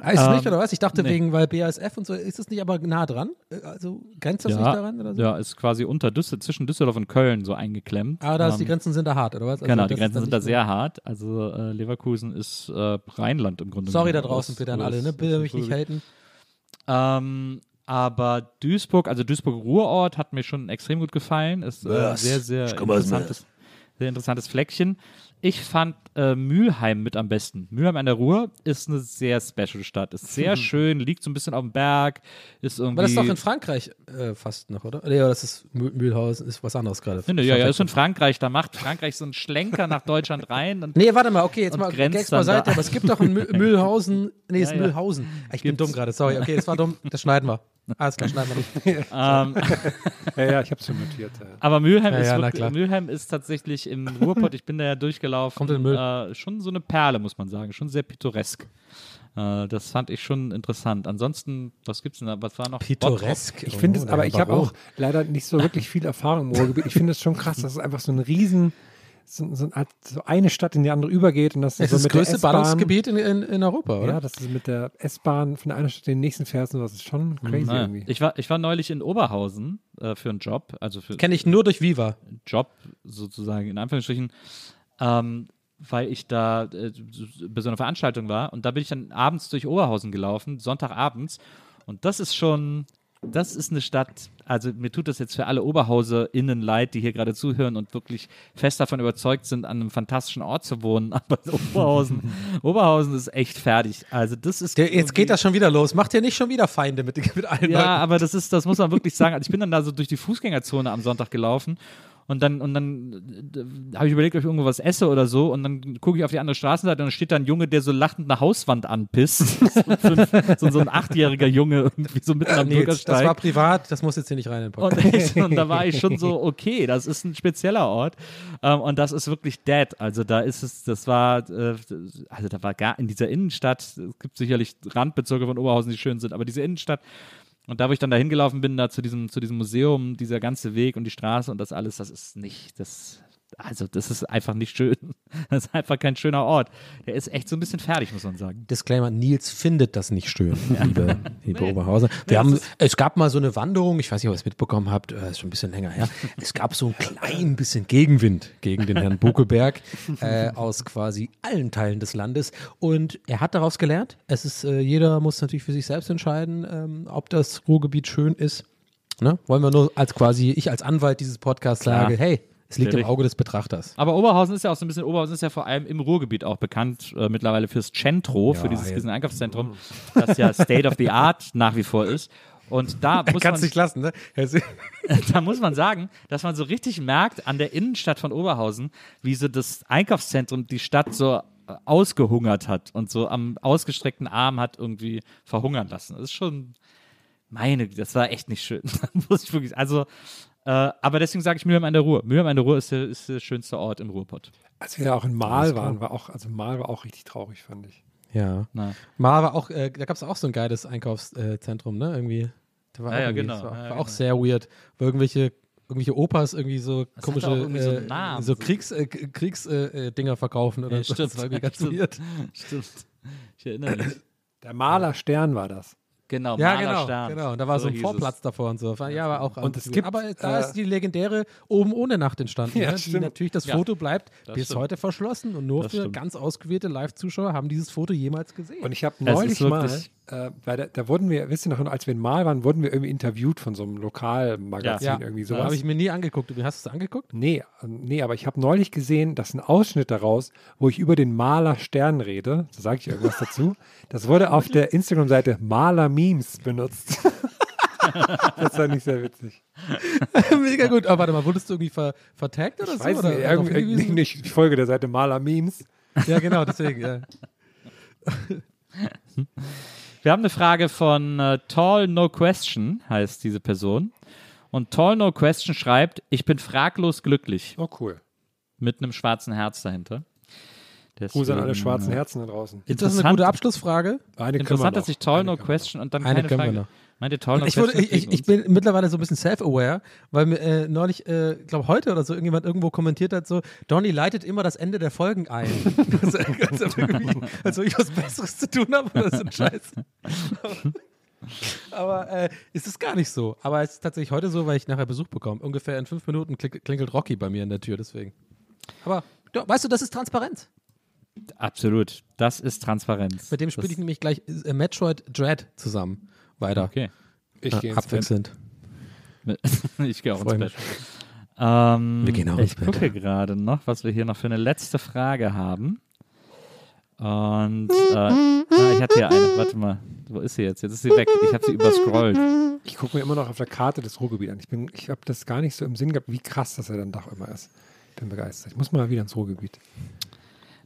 Ah, Ist es nicht Ähm, oder was? Ich dachte nee. wegen, weil BASF und so, ist es nicht aber nah dran? Äh, Also grenzt das nicht daran oder so? ja, ist quasi unter Düssel zwischen Düsseldorf und Köln so eingeklemmt. Ah, da ist die Ähm, Grenzen sind da hart, oder was? Also Genau, die Grenzen sind da sehr hart. Also äh, Leverkusen ist äh, Rheinland im Grunde. Sorry da draußen bitte an alle, ne? Bitte mich nicht haten. Ähm, aber Duisburg, also Duisburg-Ruhrort hat mir schon extrem gut gefallen. Ist äh, sehr, sehr interessantes, sehr interessantes Fleckchen. Ich fand äh, Mülheim mit am besten. Mülheim an der Ruhr ist eine sehr special Stadt. Ist sehr *laughs* schön, liegt so ein bisschen auf dem Berg, ist irgendwie. Aber das ist doch in Frankreich äh, fast noch, oder? Nee, das ist Mühl- Mühlhausen, ist was anderes gerade. Finde, ja, ja, ist in Frankreich. Da macht Frankreich so einen Schlenker nach Deutschland rein. Und *laughs* Nee, warte mal, okay, jetzt mal Gags beiseite, aber es gibt doch in Mü- *laughs* Mühlhausen, nee, es ist Ja, ja. Mühlhausen. Ich bin Gibt's. dumm gerade, sorry, okay, das war dumm, das schneiden wir. Alles klar, schneiden wir nicht. *laughs* ähm, Ja, ja, ich habe es schon notiert. Ja. Aber Mülheim, Ja, ist wirklich. Mülheim ist tatsächlich im Ruhrpott, ich bin da ja durchgelaufen. Kommt in den Müll. Äh, schon so eine Perle, muss man sagen. Schon sehr pittoresk. Äh, das fand ich schon interessant. Ansonsten, was gibt's denn da? Was war noch? Pittoresk. Ich finde es, Oh, aber ich habe auch leider nicht so wirklich viel Erfahrung im Ruhrgebiet. Ich finde es schon krass, dass es einfach so ein riesen, so, so, so eine Stadt in die andere übergeht und das Es so ist das größte S-Bahn- Ballungsgebiet in, in, in Europa, oder? Ja, das ist mit der S-Bahn von der einen Stadt in den nächsten fährst und das ist schon crazy Naja, irgendwie. ich, war, ich war neulich in Oberhausen äh, für einen Job, also für Kenne ich nur durch Viva. Job sozusagen, in Anführungsstrichen, ähm, weil ich da äh, bei so einer Veranstaltung war und da bin ich dann abends durch Oberhausen gelaufen, Sonntagabends und das ist schon, das ist eine Stadt, also mir tut das jetzt für alle OberhauserInnen leid, die hier gerade zuhören und wirklich fest davon überzeugt sind, an einem fantastischen Ort zu wohnen, *laughs* aber Oberhausen, Oberhausen ist echt fertig. Also das ist Der, jetzt geht das schon wieder los. Macht ihr nicht schon wieder Feinde mit, mit allen ja, Leuten? aber das ist, das muss man wirklich sagen. Also ich bin dann da so durch die Fußgängerzone am Sonntag gelaufen und dann, und dann äh, habe ich überlegt, ob ich irgendwo was esse oder so und dann gucke ich auf die andere Straßenseite und dann steht da ein Junge, der so lachend eine Hauswand anpisst. *laughs* so, so, ein achtjähriger Junge irgendwie so mitten am das Bürgersteig. war privat, das muss jetzt hier nicht rein in den Podcast. Und, ich, und da war ich schon so, *laughs* okay, das ist ein spezieller Ort. Ähm, und das ist wirklich dead. Also da ist es, das war, äh, also da war gar in dieser Innenstadt, es gibt sicherlich Randbezirke von Oberhausen, die schön sind, aber diese Innenstadt, und da, wo ich dann da hingelaufen bin, da zu diesem, zu diesem Museum, dieser ganze Weg und die Straße und das alles, das ist nicht, das, also das ist einfach nicht schön. *laughs* Das ist einfach kein schöner Ort. Der ist echt so ein bisschen fertig, muss man sagen. Disclaimer, Nils findet das nicht schön, *laughs* liebe, liebe Nee. Oberhauser. Nee, Wir das haben, es gab mal so eine Wanderung, ich weiß nicht, ob ihr es mitbekommen habt, äh, ist schon ein bisschen länger her. *laughs* Es gab so ein klein bisschen Gegenwind gegen den Herrn Buckelberg äh, aus quasi allen Teilen des Landes. Und er hat daraus gelernt. Es ist, äh, jeder muss natürlich für sich selbst entscheiden, ähm, ob das Ruhrgebiet schön ist. Ne? Wollen wir nur als quasi, ich als Anwalt dieses Podcasts Klar. sage, hey, es liegt im. Auge des Betrachters. Aber Oberhausen ist ja auch so ein bisschen, Oberhausen ist ja vor allem im Ruhrgebiet auch bekannt, äh, mittlerweile fürs Centro, für dieses ja. riesen Einkaufszentrum, das ja State of the Art nach wie vor ist. Und da *laughs* muss, Kannst man, nicht lassen, ne? *laughs* *laughs* da muss man sagen, dass man so richtig merkt an der Innenstadt von Oberhausen, wie so das Einkaufszentrum die Stadt so äh, ausgehungert hat und so am ausgestreckten Arm hat irgendwie verhungern lassen. Das ist schon, meine, das war echt nicht schön. also, äh, aber deswegen sage ich Mülheim an der Ruhr. Mülheim an der Ruhr ist der, ist der schönste Ort im Ruhrpott. Als wir ja auch in Mal waren, war auch, also Mal war auch richtig traurig, fand ich. Ja. Na. Mal war auch, äh, da gab es auch so ein geiles Einkaufszentrum, ne? Irgendwie. Da war Ja, auch ja, genau. Das war, Ja, war genau. auch sehr weird. Wo irgendwelche, irgendwelche Opas irgendwie so Das komische auch irgendwie so äh, Namen. so Kriegs, äh, K- Kriegs äh, äh, Dinger verkaufen oder Ja, so. stimmt. Das war irgendwie ganz *laughs* Stimmt. weird. Stimmt. Ich erinnere mich. Der Maler Stern war das. Genau, Ja, Maler genau, genau. Und da war so, ein hieß Vorplatz es. davor und so. Ja, aber auch. Und es gibt, aber da äh, ist die legendäre oben ohne Nacht entstanden. *laughs* Ja, ne? die natürlich das Ja, Foto bleibt das bis stimmt. heute verschlossen und nur Das für stimmt. ganz ausgewählte Live-Zuschauer haben dieses Foto jemals gesehen. Und ich habe neulich mal, äh, weil da, da wurden wir, wisst ihr noch, als wir in Mal waren, wurden wir irgendwie interviewt von so einem Lokalmagazin, ja, irgendwie sowas. habe ich mir nie angeguckt. Du hast du es angeguckt? Nee, nee, aber ich habe neulich gesehen, dass ein Ausschnitt daraus, wo ich über den Maler Stern rede, da sage ich irgendwas *laughs* dazu, das wurde auf der Instagram-Seite Maler Memes benutzt. *laughs* das fand ich sehr witzig. *laughs* Mega gut. Aber warte mal, wurdest du irgendwie ver vertaggt oder Ich so? weiß oder nicht, darauf irgendwie, nicht, ich folge der Seite Maler Memes. Ja, genau, deswegen. Ja. Wir haben eine Frage von äh, Tall No Question, heißt diese Person. Und Tall No Question schreibt, ich bin fraglos glücklich. Oh, cool. Mit einem schwarzen Herz dahinter. Gruß an alle Deswegen, schwarzen äh, Herzen da draußen. Ist das eine gute Abschlussfrage? Eine Interessant, dass Tall Eine No. Question und dann Eine keine Frage. Meinte Tall No Ich, wurde, ich, ich, bin mittlerweile so ein bisschen self-aware, weil mir äh, neulich, äh, glaube heute oder so, irgendjemand irgendwo kommentiert hat, so, Donny leitet immer das Ende der Folgen ein. *laughs* *laughs* als, als, ob ich- was Besseres zu tun habe oder so ein Scheiß. *laughs* Aber äh, ist es gar nicht so. Aber es ist tatsächlich heute so, weil ich nachher Besuch bekomme. Ungefähr in fünf Minuten klingelt Rocky bei mir in der Tür, deswegen. Aber du, weißt du, das ist Transparenz. Absolut. Das ist Transparenz. Mit dem spiele ich nämlich gleich äh, Metroid Dread zusammen weiter. Okay. Ich Äh, gehe abwechselnd. *laughs* ich gehe auch ins Bett. Ähm, Wir gehen auch ich ins Bett. gucke gerade noch, was wir hier noch für eine letzte Frage haben. Und äh, *laughs* ah, ich hatte hier eine. Warte mal, wo ist sie jetzt? Jetzt ist sie weg. Ich habe sie überscrollt. Ich gucke mir immer noch auf der Karte das Ruhrgebiet an. Ich, bin- ich habe das gar nicht so im Sinn gehabt, wie krass das ja dann doch immer ist. Ich bin begeistert. Ich muss mal wieder ins Ruhrgebiet.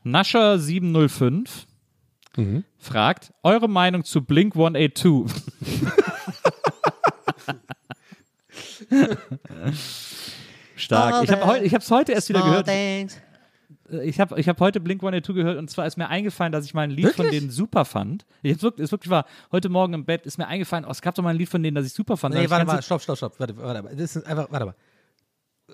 Nascher 705 Mhm. fragt: Eure Meinung zu Blink 182? Stark. Ich habe es heute erst wieder gehört. ich habe ich hab heute Blink 182 gehört und zwar ist mir eingefallen, dass ich mal ein Lied von Wirklich? denen super fand. Jetzt wirklich, ist wirklich wahr. Heute Morgen im Bett ist mir eingefallen, oh, es gab doch mal ein Lied von denen, das ich super fand. Nee, warte ich mal, stopp, stopp, stopp. Warte, warte mal. Das ist einfach, warte mal.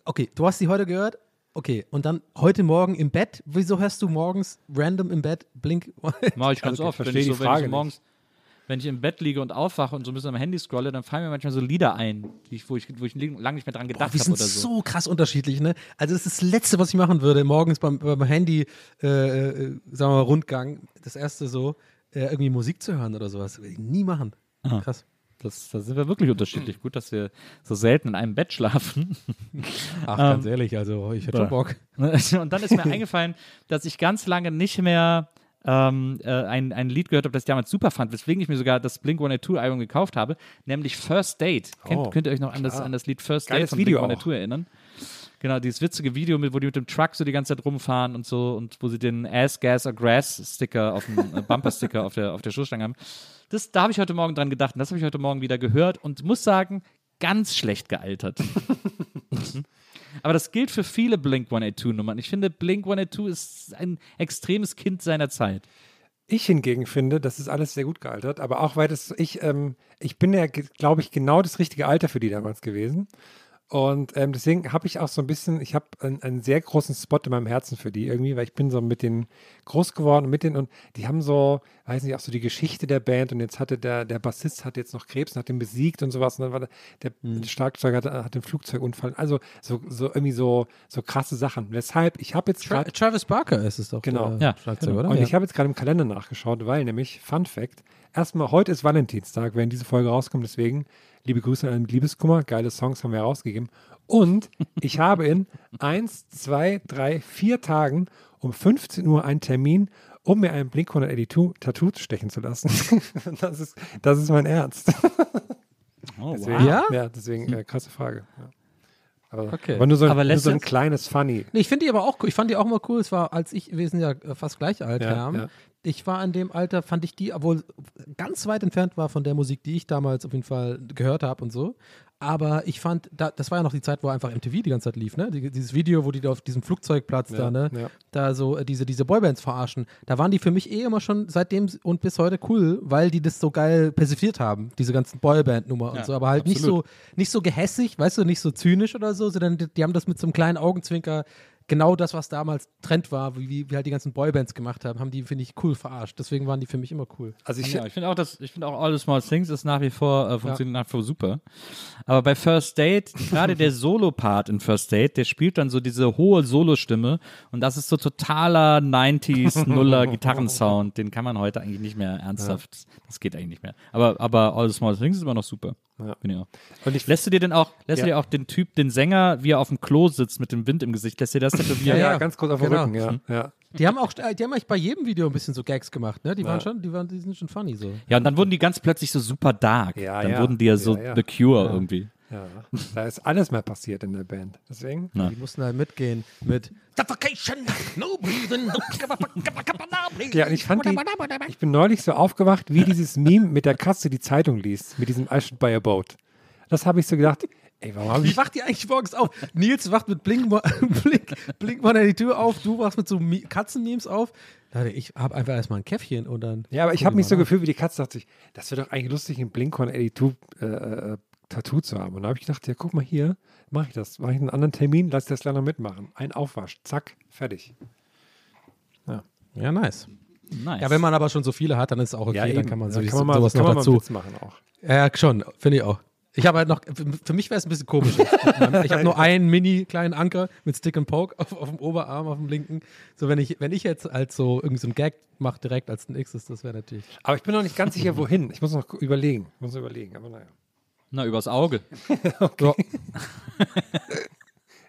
Okay, du hast sie heute gehört. Okay, und dann heute Morgen im Bett. Wieso hörst du morgens random im Bett Blink? *laughs* Mache ich ganz Okay, oft. Wenn verstehe ich, die so, wenn, ich Frage so nicht. morgens, wenn ich im Bett liege und aufwache und so ein bisschen am Handy scrolle, dann fallen mir manchmal so Lieder ein, die ich, wo, ich, wo ich lange nicht mehr dran gedacht wir habe sind oder so. so krass unterschiedlich, ne? Also das ist das Letzte, was ich machen würde, morgens beim, beim Handy, äh, äh, sagen wir mal, Rundgang, das erste so, äh, irgendwie Musik zu hören oder sowas. Würde ich nie machen. Ah. Krass. Das, da sind wir wirklich unterschiedlich. Gut, dass wir so selten in einem Bett schlafen. Ach, ganz ehrlich, also ich hätte schon Bock. *laughs* Und dann ist mir eingefallen, dass ich ganz lange nicht mehr ähm, äh, ein, ein Lied gehört habe, das ich damals super fand, weswegen ich mir sogar das Blink 182-Album gekauft habe, nämlich First Date. Kennt, Oh, könnt ihr euch noch an das, an das Lied First Geiles Date von Video Blink auch. 182 erinnern? Genau, dieses witzige Video, mit, wo die mit dem Truck so die ganze Zeit rumfahren und so und wo sie den Ass, Gas or Grass Sticker auf dem äh, Bumper-Sticker auf der, auf der Schuhstange haben. Das, da habe ich heute Morgen dran gedacht und das habe ich heute Morgen wieder gehört und muss sagen, ganz schlecht gealtert. *laughs* *laughs* Aber das gilt für viele Blink 182-Nummern. Ich finde, Blink 182 ist ein extremes Kind seiner Zeit. Ich hingegen finde, das ist alles sehr gut gealtert, aber auch weil das, ich, ähm, ich bin ja, glaube ich, genau das richtige Alter für die damals gewesen. Und ähm, deswegen habe ich auch so ein bisschen, ich habe einen, einen sehr großen Spot in meinem Herzen für die irgendwie, weil ich bin so mit denen groß geworden und mit denen und die haben so, weiß nicht, auch so die Geschichte der Band und jetzt hatte der, der Bassist hat jetzt noch Krebs und hat den besiegt und sowas und dann war der, der, Mhm. Schlagzeuger hat, hat den Flugzeugunfall, also so, so irgendwie so, so krasse Sachen. Weshalb, ich habe jetzt Tra gerade Travis Barker ist es doch. Genau. Ja, Schlagzeuger, genau. oder? und ja. ich habe jetzt gerade im Kalender nachgeschaut, weil nämlich, Fun Fact, erstmal, heute ist Valentinstag, wenn diese Folge rauskommt, deswegen liebe Grüße an Liebeskummer, geile Songs haben wir herausgegeben. Und *laughs* ich habe in eins, zwei, drei, vier Tagen um 15 Uhr einen Termin, um mir ein Blink 182 Tattoo stechen zu lassen. *laughs* das, ist, das ist mein Ernst. Oh, Deswegen, Ja? Ja, deswegen äh, krasse Frage. Ja. Aber, Okay. aber nur so, ein- Aber nur so ein kleines Funny. Nee, ich finde die aber auch cool. Ich fand die auch immer cool. Es war, als ich, wir sind ja äh, fast gleich alt, Ja, ja. Ich war in dem Alter, fand ich die, obwohl ganz weit entfernt war von der Musik, die ich damals auf jeden Fall gehört habe und so. Aber ich fand, da, das war ja noch die Zeit, wo einfach MTV die ganze Zeit lief, ne? Die, dieses Video, wo die da auf diesem Flugzeugplatz da, ne? ja. Da so äh, diese, diese Boybands verarschen. Da waren die für mich eh immer schon seitdem und bis heute cool, weil die das so geil persifliert haben, diese ganzen Boyband-Nummer Ja, und so. Aber halt nicht so, nicht so gehässig, weißt du, nicht so zynisch oder so, sondern die, die haben das mit so einem kleinen Augenzwinker genau das, was damals Trend war, wie, wie halt die ganzen Boybands gemacht haben, haben die, finde ich, cool verarscht. Deswegen waren die für mich immer cool. Also ich, Ja, ich finde auch, dass ich finde auch All the Small Things ist nach wie vor äh, funktioniert nach wie vor super. Aber bei First Date, gerade der Solo-Part in First Date, der spielt dann so diese hohe Solostimme und das ist so totaler 90s *laughs* Nuller Gitarrensound, den kann man heute eigentlich nicht mehr ernsthaft. Das geht eigentlich nicht mehr. Aber aber All the Small Things ist immer noch super. Ja. Bin ich auch. und ich Lässt du dir denn auch, lässt Ja. du dir auch den Typ, den Sänger, wie er auf dem Klo sitzt mit dem Wind im Gesicht, lässt dir das *laughs* ja, tätowieren? ja, ja, ganz kurz auf den genau. Rücken, ja. ja. Die haben auch, die haben eigentlich bei jedem Video ein bisschen so Gags gemacht, ne? Die waren Ja. schon, die waren, die sind schon funny so. Ja, und dann wurden die ganz plötzlich so super dark. Ja, dann ja. wurden die ja so Ja, ja. The Cure Ja. irgendwie. Ja, da ist alles mal passiert in der Band. Deswegen. Ja. Die mussten halt mitgehen mit Suffocation, no breathing, no. Ja, und ich fand die, ich bin neulich so aufgewacht, wie dieses Meme mit der Katze die Zeitung liest, mit diesem I should buy a boat. Das habe ich so gedacht, ey, warum habe Wie ich, wacht ihr eigentlich morgens auf? Nils wacht mit Blink, *laughs* Blink, Blink mal die Tür auf, du wachst mit so Katzenmemes auf. Leute, ich habe einfach erstmal ein Käffchen und dann. ja, aber ich habe mich so nach. gefühlt wie die Katze, dachte ich, das wäre doch eigentlich lustig, ein Blink-182 äh, äh, Tattoo zu haben. Und da habe ich gedacht, ja, guck mal hier, mache ich das, mache ich einen anderen Termin, lass ich das noch mitmachen. Ein Aufwasch, zack, fertig. Ja, nice. Nice. Ja, wenn man aber schon so viele hat, dann ist es auch okay, ja, dann kann man Ja, so, kann man mal, sowas kann noch man dazu. machen auch. Ja, schon, finde ich auch. Ich habe halt noch, für mich wäre es ein bisschen komisch. *laughs* ich habe nur einen mini kleinen Anker mit Stick and Poke auf, auf dem Oberarm, auf dem linken. So, wenn ich, wenn ich jetzt halt so irgendwie so einen Gag mache direkt als ein X, ist, das wäre natürlich. Aber ich bin noch nicht ganz sicher, wohin. Ich muss noch überlegen. Ich muss überlegen, aber naja. Na, übers Auge. *laughs* Ja. *laughs*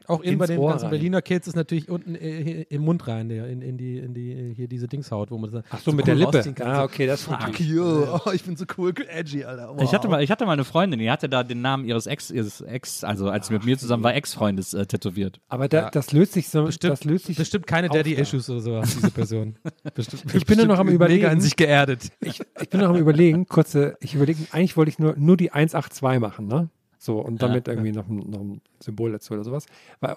Auch in bei den Ohr ganzen rein. Berliner Kids ist natürlich unten äh, im Mund rein, der, in, in die, in die, hier diese Dingshaut, wo man das Ach so, mit der Lippe. Ah, So, okay, das ist Fuck you, *laughs* oh, ich bin so cool, edgy, Alter. Wow. Ich hatte, mal, ich hatte mal eine Freundin, die hatte da den Namen ihres Ex, ihres Ex also als sie mit mir zusammen war, Ex-Freundes äh, tätowiert. Aber da, das löst sich so, Bestimmt, das löst sich bestimmt keine. Daddy-Issues oder sowas, diese Person. *laughs* Bestimmt, Ich bin nur noch am Überlegen. Mega in sich geerdet. *laughs* Ich, ich bin noch am überlegen, kurze, ich überlege, eigentlich wollte ich nur, nur die 182 machen, ne? So, und damit irgendwie noch, ein- noch ein Symbol dazu oder sowas.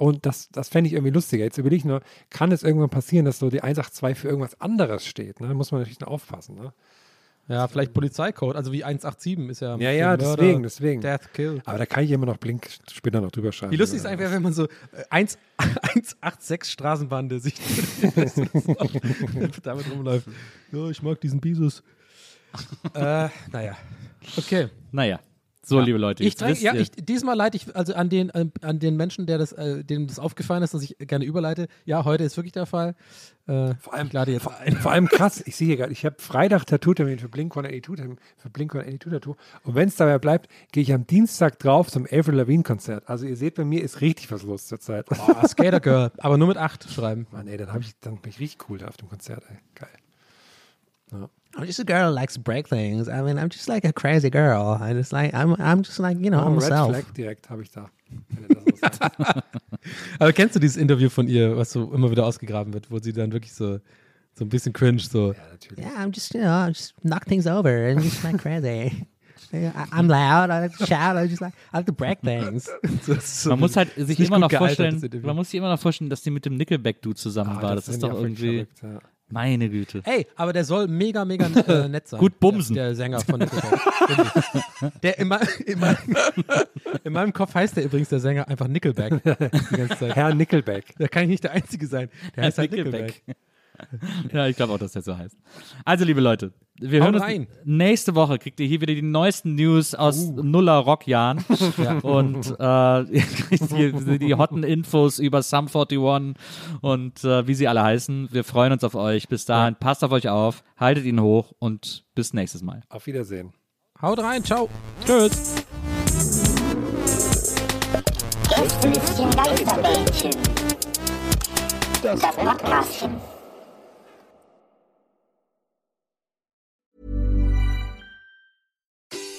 Und das, das fände ich irgendwie lustiger. Jetzt überlege ich nur, kann es irgendwann passieren, dass so die 182 für irgendwas anderes steht? Ne? Muss man natürlich noch aufpassen. Ne? Ja, vielleicht Polizeicode, also wie 187 ist ja. Ja, ja, deswegen, deswegen. Death, Kill. Aber da kann ich immer noch Blink später noch drüber schreiben. Wie lustig es eigentlich wäre, wenn man so äh, 1, 186 *laughs* Straßenbande sich *laughs* *laughs* damit rumläuft. Ja, ich mag diesen Bisus. äh, naja. Okay. Naja. So, liebe Leute, Ich wisst ja, ihr- ich, diesmal leite ich also an den, an, den Menschen, der das, äh, dem das aufgefallen ist, dass ich gerne überleite. Ja, heute ist wirklich der Fall. Äh, Vor allem, ich lade jetzt vor, ein. vor allem krass, ich sehe hier gerade, ich habe Freitag Tattoo-Termin für Blink-182 für Blink-182 Tattoo. Und wenn es dabei bleibt, gehe ich am Dienstag drauf zum Avril Lavigne-Konzert. Also ihr seht, bei mir ist richtig was los zurzeit. Boah, Skater Girl, aber nur mit 8 schreiben. Mann, ey, dann, hab ich, dann bin ich richtig cool da auf dem Konzert, ey. Geil. I'm just a girl who likes to break things. I mean, I'm just like a crazy girl. I just like I'm I'm just like you know Oh, I'm Red myself. Flag direkt habe ich da. Das. *laughs* Aber kennst du dieses Interview von ihr, was so immer wieder ausgegraben wird, wo sie dann wirklich so, so ein bisschen cringe, so. ja, natürlich. Yeah, I'm just you know I just knock things over and just like crazy. *laughs* I'm loud. I like to shout. I just like I like to break things. *laughs* so, man muss halt sich immer noch gealtert, vorstellen, das man muss sich immer noch vorstellen, dass die mit dem Nickelback-Dude zusammen Ah, war. Das, ist finde doch irgendwie, verrückt, ja. Meine Güte. Ey, aber der soll mega, mega äh, *laughs* nett sein. Gut bumsen. Der, der Sänger von Nickelback. Der in, mein, in, meinem, *laughs* in meinem Kopf heißt der übrigens der Sänger einfach Nickelback. Die ganze Zeit. Herr Nickelback. Da kann ich nicht der Einzige sein. Der heißt halt Nickelback. *laughs* Ja, ich glaube auch, dass der so heißt. Also, liebe Leute, wir Haut hören uns rein. nächste Woche. Kriegt ihr hier wieder die neuesten News aus Uh. Nuller Rockjahren. *laughs* Und äh, *laughs* ihr kriegt die, die hotten Infos über Sum 41 und äh, wie sie alle heißen. Wir freuen uns auf euch. Bis dahin, passt auf euch auf, haltet ihn hoch und bis nächstes Mal. Auf Wiedersehen. Haut rein, ciao. Tschüss. Gästelistchen Geisterbällchen. Das Podcastchen.